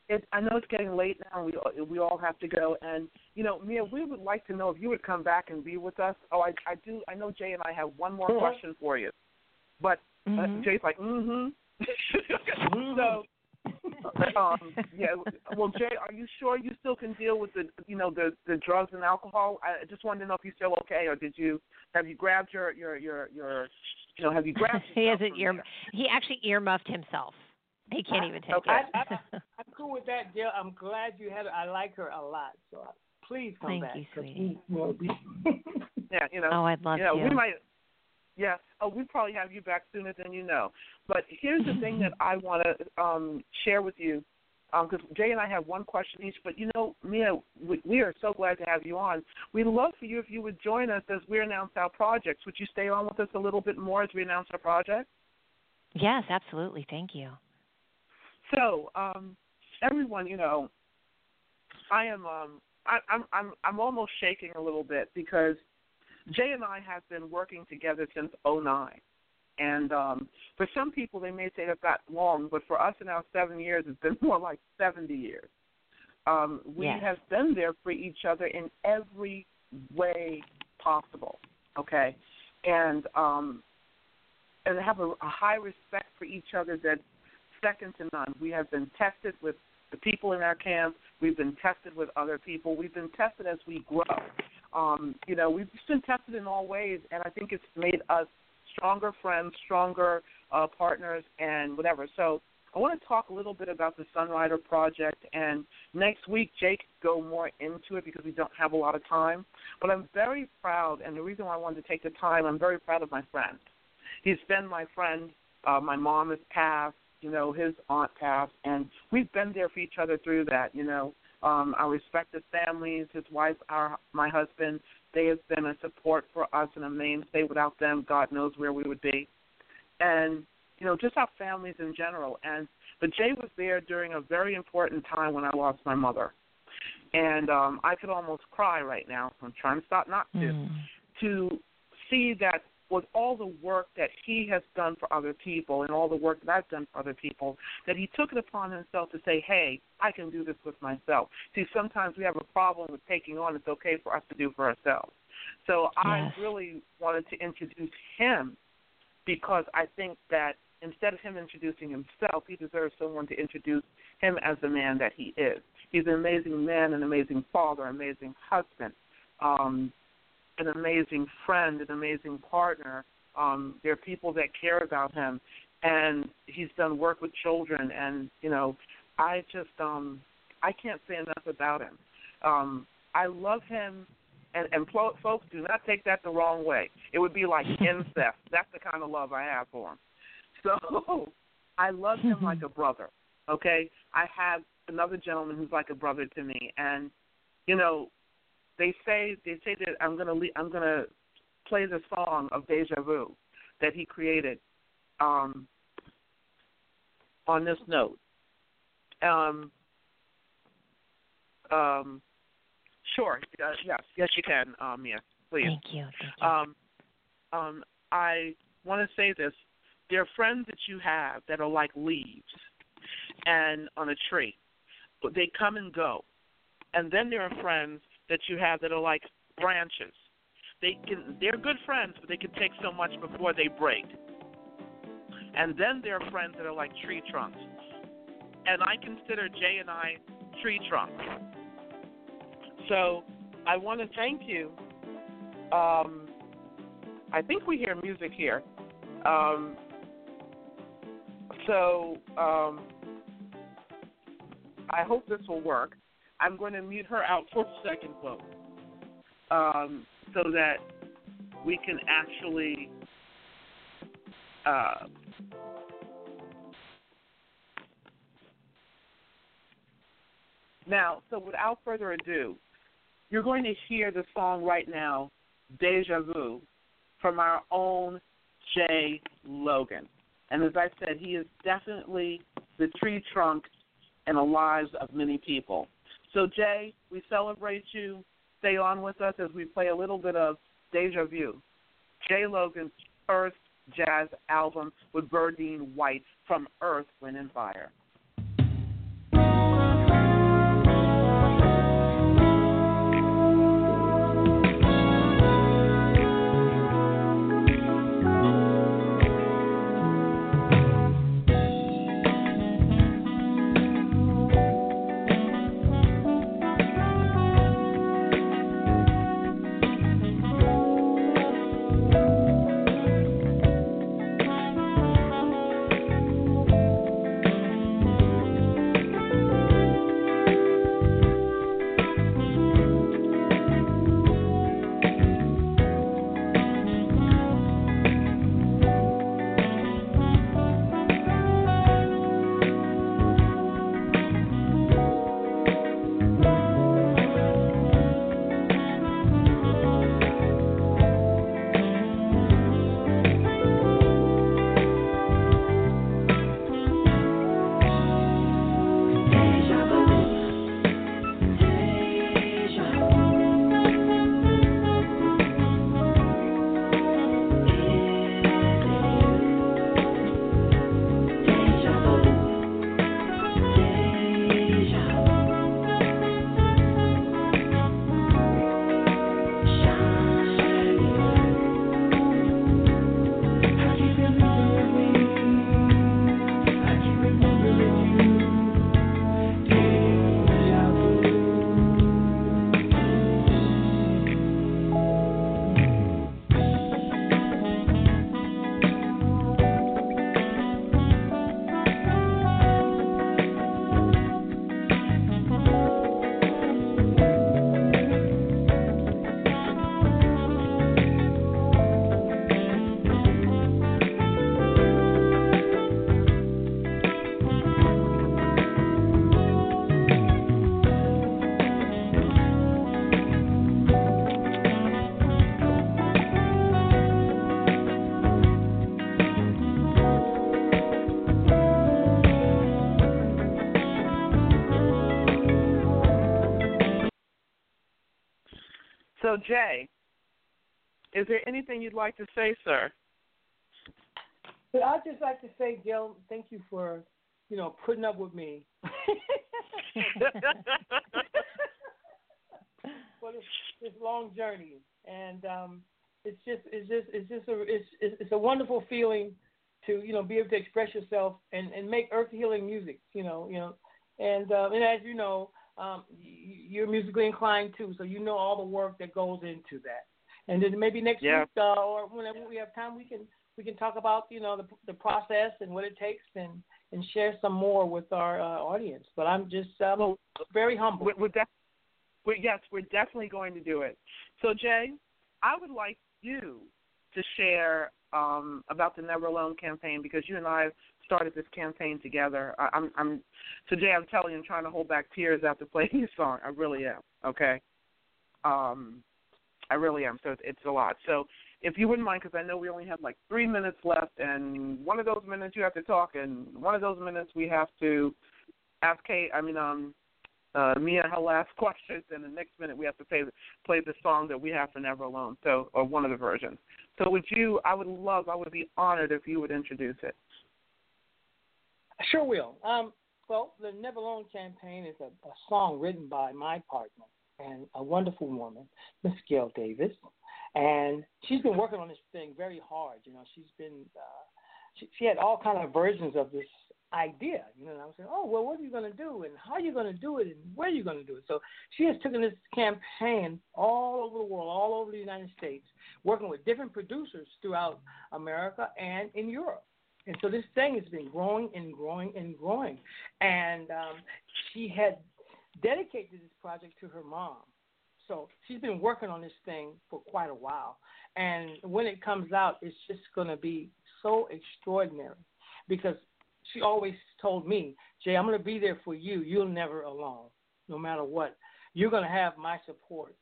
it, I know it's getting late now. and We we all have to go, and you know, Mia, we would like to know if you would come back and be with us. Oh, I I do. I know Jay and I have one more Sure. question for you, but uh, Mhm. Jay's like, mm-hmm. [laughs] so, [laughs] um, yeah. Well, Jay, are you sure you still can deal with the, you know, the the drugs and alcohol? I just wanted to know if you're still okay, or did you have you grabbed your your your your, you know, have you grabbed? [laughs] he yourself hasn't ear. there? He actually earmuffed himself. He can't even take Okay. it. I, I, [laughs] I'm cool with that, Jill. I'm glad you had. I like her a lot, so uh, please come Thank back. you, 'cause sweetie. We, well, we, Yeah, you know. oh, I'd love you know, to. we might. Yeah. Oh, we probably have you back sooner than you know. But here's the thing that I want to um, share with you, because Jay and I have one question each. But you know, Mia, we, we are so glad to have you on. We'd love for you if you would join us as we announce our projects. Would you stay on with us a little bit more as we announce our project? Yes, absolutely. Thank you. So, um, everyone, you know, I am um, I, I'm I'm I'm almost shaking a little bit because Jay and I have been working together since '09, and um, for some people they may say that's not long, but for us in our seven years, it's been [laughs] more like 70 years. Um, we Yes. have been there for each other in every way possible. Okay, and um, and have a, a high respect for each other that's second to none. We have been tested with the people in our camp. We've been tested with other people. We've been tested as we grow. Um, you know, we've been tested in all ways, and I think it's made us stronger friends, stronger uh, partners, and whatever. So I want to talk a little bit about the Sunrider project, and next week Jake go more into it because we don't have a lot of time. But I'm very proud, and the reason why I wanted to take the time, I'm very proud of my friend. He's been my friend. Uh, my mom has passed, you know, his aunt passed, and we've been there for each other through that, you know. Um, our respective families, his wife, our my husband, they have been a support for us and a mainstay. Without them, God knows where we would be. And you know, just our families in general. And but Jay was there during a very important time when I lost my mother, and um, I could almost cry right now. I'm trying to stop not to. Mm. To see that with all the work that he has done for other people and all the work that I've done for other people, that he took it upon himself to say, hey, I can do this with myself. See, sometimes we have a problem with taking on it's okay for us to do for ourselves. So yes. I really wanted to introduce him because I think that instead of him introducing himself, he deserves someone to introduce him as the man that he is. He's an amazing man, an amazing father, an amazing husband, um, an amazing friend, an amazing partner. Um, there are people that care about him, and he's done work with children. And you know, I just um, I can't say enough about him. Um, I love him and and folks do not take that the wrong way. It would be like [laughs] incest. That's the kind of love I have for him. So [laughs] I love him like a brother. Okay, I have another gentleman who's like a brother to me, and you know, they say they say that I'm gonna le- I'm gonna play the song of Deja Vu that he created um, on this note. Um, um, Sure. Uh, yes. Yes, you can. Um, yes, please. Thank you. Thank you. Um, um, I want to say this. There are friends that you have that are like leaves and on a tree. But they come and go. And then there are friends that you have that are like branches. They can they're good friends, but they can take so much before they break. And then there are friends that are like tree trunks. And I consider Jay and I tree trunks so I want to thank you. Um, I think we hear music here. Um, so um, I hope this will work. I'm going to mute her out for a second, folks, um, so that we can actually. Uh, now, so without further ado, you're going to hear the song right now, Deja Vu, from our own Jay Logan. And as I said, he is definitely the tree trunk in the lives of many people. So, Jay, we celebrate you. Stay on with us as we play a little bit of Deja Vu, Jay Logan's first jazz album with Verdine White from Earth, Wind, and Fire. So, Jay, is there anything you'd like to say, sir? But I'd just like to say, Gil, thank you for, you know, putting up with me. [laughs] for this, this long journey, and um, it's just it's just it's just a it's it's a wonderful feeling to you know be able to express yourself and and make earth healing music. You know you know, and uh, and as you know, um, you're musically inclined too, so you know all the work that goes into that. And then maybe next yeah. week uh, or whenever we have time, we can we can talk about you know the the process and what it takes and and share some more with our uh, audience. But I'm just um, well, very humble. We're, we're, def- we're, yes, we're definitely going to do it. So Jay, I would like you to share um, about the Never Alone campaign because you and I started this campaign together. I, I'm, I'm so Jay, I'm telling you, I'm trying to hold back tears after [laughs] playing this song. I really am. Okay. Um, I really am. So it's, it's a lot. So if you wouldn't mind, because I know we only have like three minutes left, and one of those minutes you have to talk, and one of those minutes we have to ask Kate. I mean, um, uh, Mia her last [laughs] questions, and the next minute we have to play play the song that we have for Never Alone, so or one of the versions. So would you? I would love. I would be honored if you would introduce it. Sure will. Um, well, the Never Alone campaign is a, a song written by my partner and a wonderful woman, Miss Gail Davis and she's been working on this thing very hard. You know, she's been uh, she, she had all kind of versions of this idea. You know, and I was saying, oh well, what are you going to do, and how are you going to do it, and where are you going to do it? So she has taken this campaign all over the world, all over the United States, working with different producers throughout America and in Europe. And so this thing has been growing and growing and growing. And um, she had dedicated this project to her mom. So she's been working on this thing for quite a while. And when it comes out, it's just going to be so extraordinary because she always told me, Jay, I'm going to be there for you. You're never alone, no matter what. You're going to have my support.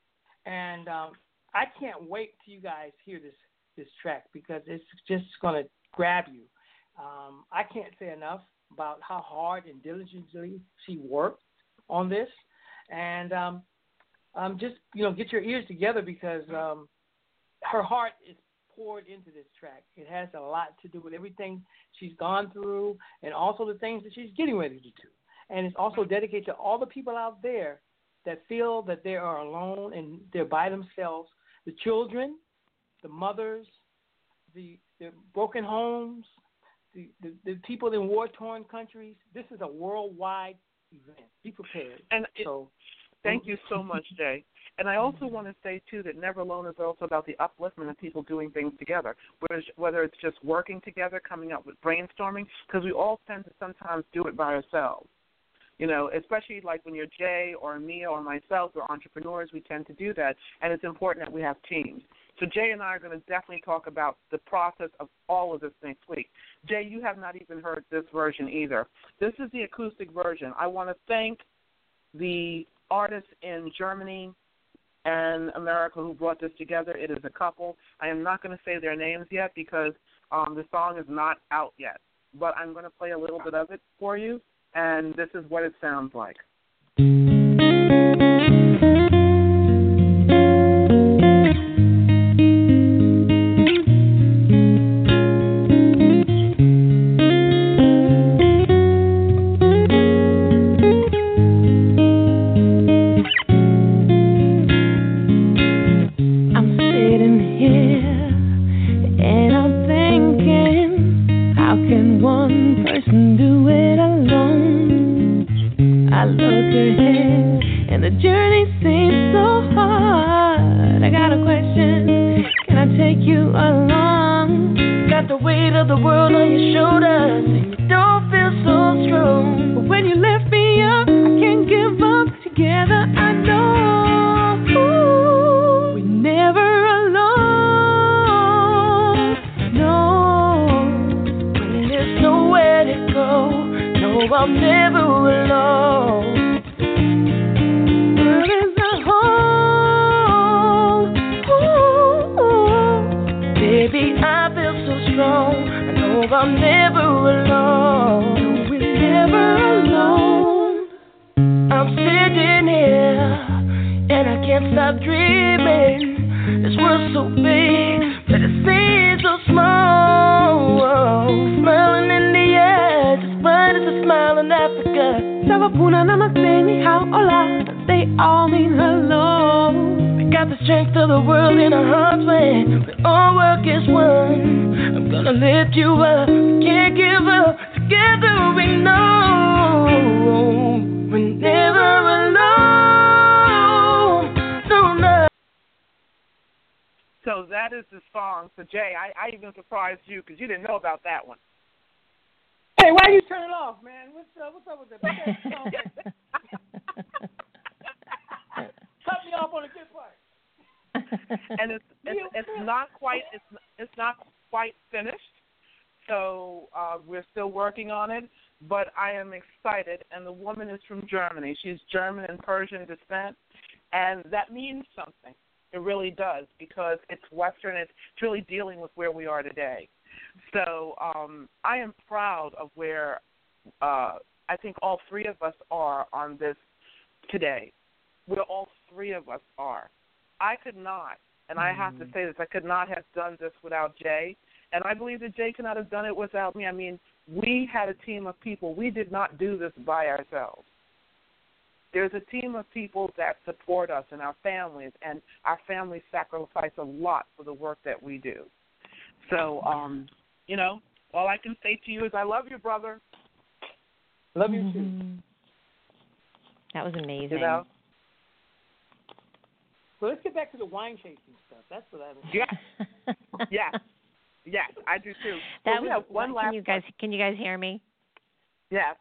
And um, I can't wait till you guys hear this this track because it's just going to grab you. Um, I can't say enough about how hard and diligently she worked on this, and um, um, just you know get your ears together because um, her heart is poured into this track. It has a lot to do with everything she's gone through and also the things that she's getting ready to do. And it's also dedicated to all the people out there that feel that they are alone and they're by themselves. The children, the mothers, the, the broken homes, the, the, the people in war torn countries. This is a worldwide event. Be prepared. And it, so Thank you so much, Jay. And I also want to say too that Never Alone is also about the upliftment of people doing things together, whether whether it's just working together, coming up with brainstorming, because we all tend to sometimes do it by ourselves. You know, especially like when you're Jay or me or myself, we're entrepreneurs, we tend to do that, and it's important that we have teams. So Jay and I are going to definitely talk about the process of all of this next week. Jay, you have not even heard this version either. This is the acoustic version. I want to thank the artists in Germany and America who brought this together. It is a couple. I am not going to say their names yet because um, the song is not out yet, but I'm going to play a little bit of it for you, and this is what it sounds like. Strength of the world in our hearts when we all work as one. I'm gonna lift you up, can't give up. Together we know we're never alone. No, no. So that is the song. So Jay, I, I even surprised you because you didn't know about that one. Hey, why you turn it off, man? What's up? What's up with that? Put that song back. Cut me off on a good part. And it's [laughs] it's, it's not quite it's it's not quite finished. So uh, we're still working on it, but I am excited. And the woman is from Germany. She's German and Persian descent, and that means something. It really does because it's Western. It's really dealing with where we are today. So um, I am proud of where uh, I think all three of us are on this today. Where all three of us are. I could not, and I have to say this, I could not have done this without Jay. And I believe that Jay could not have done it without me. I mean, we had a team of people. We did not do this by ourselves. There's a team of people that support us and our families, and our families sacrifice a lot for the work that we do. So, um, you know, all I can say to you is I love you, brother. Love you too. Mhm. That was amazing. You know? So let's get back to the wine chasing stuff. That's what I was. Yes, yes, yes, I do too. that so we was have one can you guys can you guys hear me? Yes.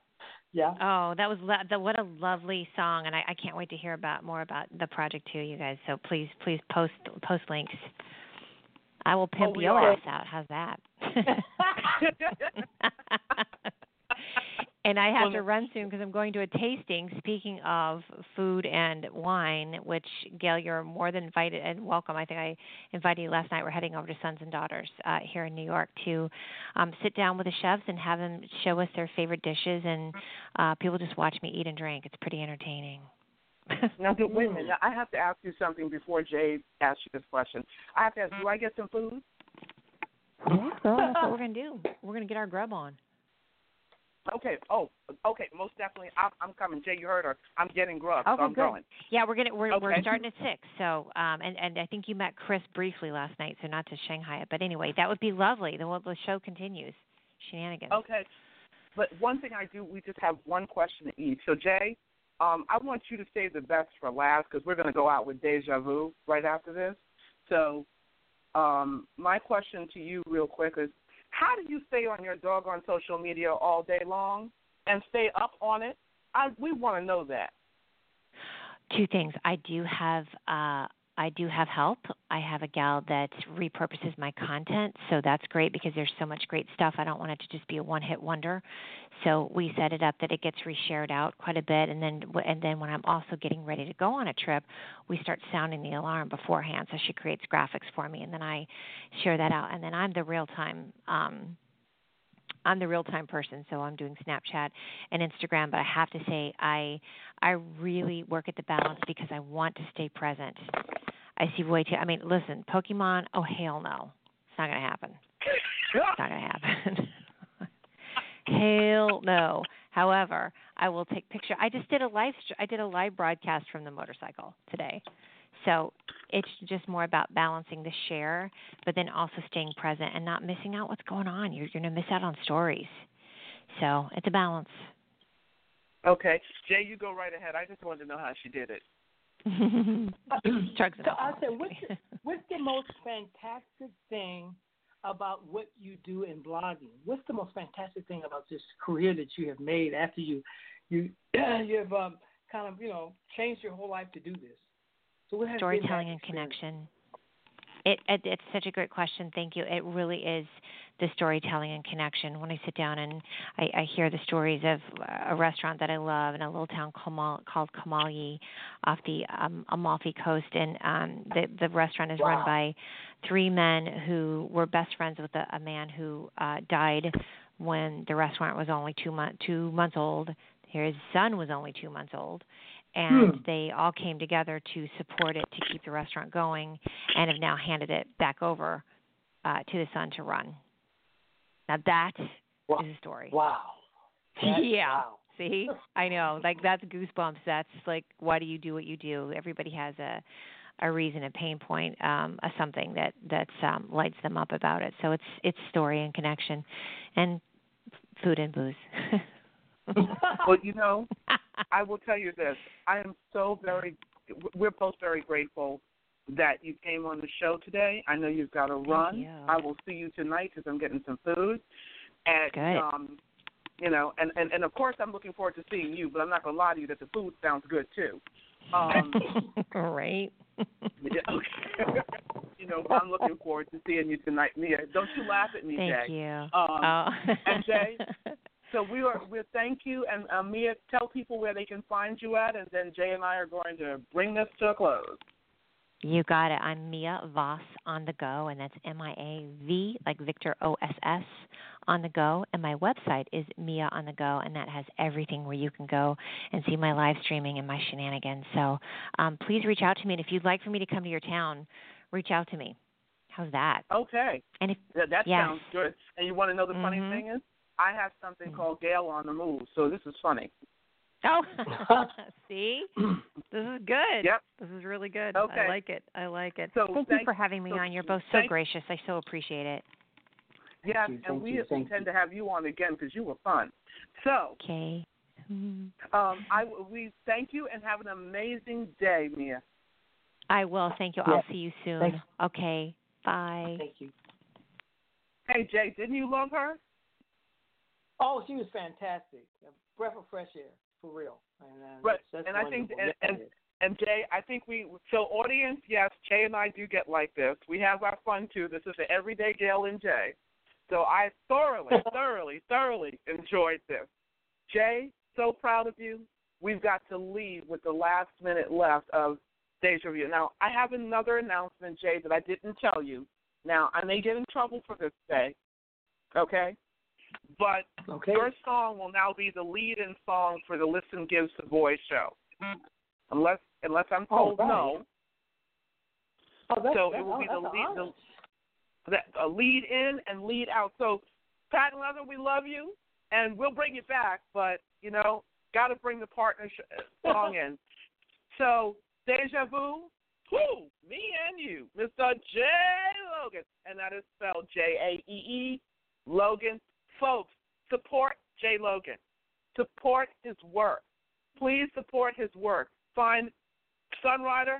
Yeah. Oh, that was lo- the, what a lovely song, and I, I can't wait to hear about more about the project too, you guys. So please, please post post links. I will pimp Oh, your are. ass out. How's that? [laughs] [laughs] [laughs] and I have Well, to run soon because I'm going to a tasting. Speaking of food and wine, which Gail, you're more than invited and welcome. I think I invited you last night. We're heading over to Sons and Daughters uh, here in New York to um, sit down with the chefs and have them show us their favorite dishes, and uh, people just watch me eat and drink. It's pretty entertaining. Now, do, [laughs] wait a minute. I have to ask you something before Jay asks you this question. I have to ask, do I get some food? yeah, girl, that's what we're gonna do. We're gonna get our grub on. Okay. Oh, okay. Most definitely. I'm, I'm coming. Jay, you heard her. I'm getting grub, Okay, so I'm good. going. Yeah, we're gonna we're we're starting at six. So um and and I think you met Chris briefly last night, so not to Shanghai it, but anyway, that would be lovely. The the show continues. Shenanigans. Okay. But one thing I do, we just have one question each. So, Jay, um, I want you to save the best for last because we're going to go out with Deja Vu right after this. So, um, my question to you, real quick, is how do you stay on your dog on social media all day long and stay up on it? I, we want to know that. Two things. I do have uh I do have help. I have a gal that repurposes my content, so that's great because there's so much great stuff. I don't want it to just be a one-hit wonder. So we set it up that it gets reshared out quite a bit, and then and then when I'm also getting ready to go on a trip, we start sounding the alarm beforehand. So she creates graphics for me, and then I share that out, and then I'm the real-time. Um, I'm the real time person, so I'm doing Snapchat and Instagram. But I have to say, I I really work at the balance because I want to stay present. I see way too. I mean, listen, Pokemon. Oh hell no, it's not gonna happen. It's not gonna happen. [laughs] hell no. However, I will take picture. I just did a live. I did a live broadcast from the motorcycle today. So it's just more about balancing the share, but then also staying present and not missing out what's going on. You're, you're going to miss out on stories. So it's a balance. Okay. Jay, you go right ahead. I just wanted to know how she did it. [laughs] Drugs So I said, what's the, what's the most fantastic thing about what you do in blogging? What's the most fantastic thing about this career that you have made after you you [clears throat] you have um, kind of you know changed your whole life to do this? So storytelling and connection. It, it it's such a great question. Thank you. It really is the storytelling and connection. When I sit down and I, I hear the stories of a restaurant that I love in a little town Kamal, called Kamalyi off the um, Amalfi Coast, and um, the the restaurant is run by three men who were best friends with a, a man who uh, died when the restaurant was only two month two months old. His son was only two months old, and Hmm. they all came together to support it to keep the restaurant going, and have now handed it back over uh, to the son to run. Now that is Wow. a story. Wow. [laughs] That's- yeah. Wow. See, I know, like that's goosebumps. That's like, why do you do what you do? Everybody has a a reason, a pain point, um, a something that that's um, lights them up about it. So it's it's story and connection, and food and booze. [laughs] Well, you know, [laughs] I will tell you this. I am so very, we're both very grateful that you came on the show today. I know you've got to run. I will see you tonight because I'm getting some food. And, Good. um, you know, and, and, and of course I'm looking forward to seeing you, but I'm not going to lie to you that the food sounds good too. Um, [laughs] right. [laughs] okay. you know, I'm looking forward to seeing you tonight, Mia. Don't you laugh at me, Thank Jay. you. Um, oh. and Jay? [laughs] So we are we thank you and uh, Mia, tell people where they can find you at, and then Jay and I are going to bring this to a close. You got it. I'm Mia Voss on the go, and that's M I A V like Victor O S S on the go. And my website is Mia on the go, and that has everything where you can go and see my live streaming and my shenanigans. So um, please reach out to me, and if you'd like for me to come to your town, reach out to me. How's that? Okay, And if that, that Yes. sounds good. And you want to know the funny Mhm. thing is, I have something called Gail on the Move. So this is funny. oh, [laughs] [laughs] see, this is good. Yep. This is really good. Okay. I like it. I like it. So thank, you for having me so on. You're both so thank- gracious. I so appreciate it. Yes, you, and thank we you, intend you. to have you on again because you were fun. So Okay. Um, I we thank you and have an amazing day, Mia. I will. Thank you. Yeah. I'll see you soon. Thanks. Okay. Bye. Thank you. Hey Jay, didn't you love her? Oh, she was fantastic. A breath of fresh air, for real. And, uh, Right, that's and I think- and- and- And Jay, I think we so audience, yes, Jay and I do get like this. We have our fun too. This is the everyday Gail and Jay. So I thoroughly, [laughs] thoroughly, thoroughly enjoyed this. Jay, so proud of you. We've got to leave with the last minute left of Deja Vu. Now I have another announcement, Jay, that I didn't tell you. Now I may get in trouble for this day. Okay? But Okay. your song will now be the lead-in song for the Listen Give Savoy show, mm. unless unless I'm Oh, told right. no. Oh, that's, so that, it will oh, be the lead, an honor. the, that a lead in and lead out. So Pat and Leather, we love you, and we'll bring you back, but you know, got to bring the partner sh- uh, song in. [laughs] So Deja Vu, who me and you, Mr. J Logan, and that is spelled J A E E Logan. Folks, support J Logan. Support his work. Please support his work. Find Sunrider,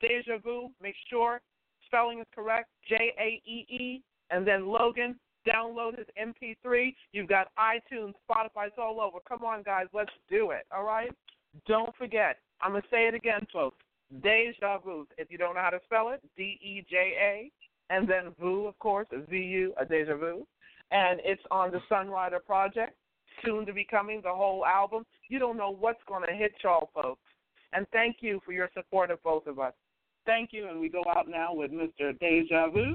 Deja Vu. Make sure spelling is correct. J A E E, and then Logan. Download his MP3. You've got iTunes, Spotify, it's all over. Come on, guys, let's do it. All right. Don't forget. I'm gonna say it again, folks. Deja Vu. If you don't know how to spell it, D E J A, and then Vu, of course, V U, a Deja Vu, and it's on the Sunrider Project. Soon to be coming, the whole album. You don't know what's gonna hit y'all, folks. And thank you for your support of both of us. Thank you, and we go out now with Mr. Deja Vu.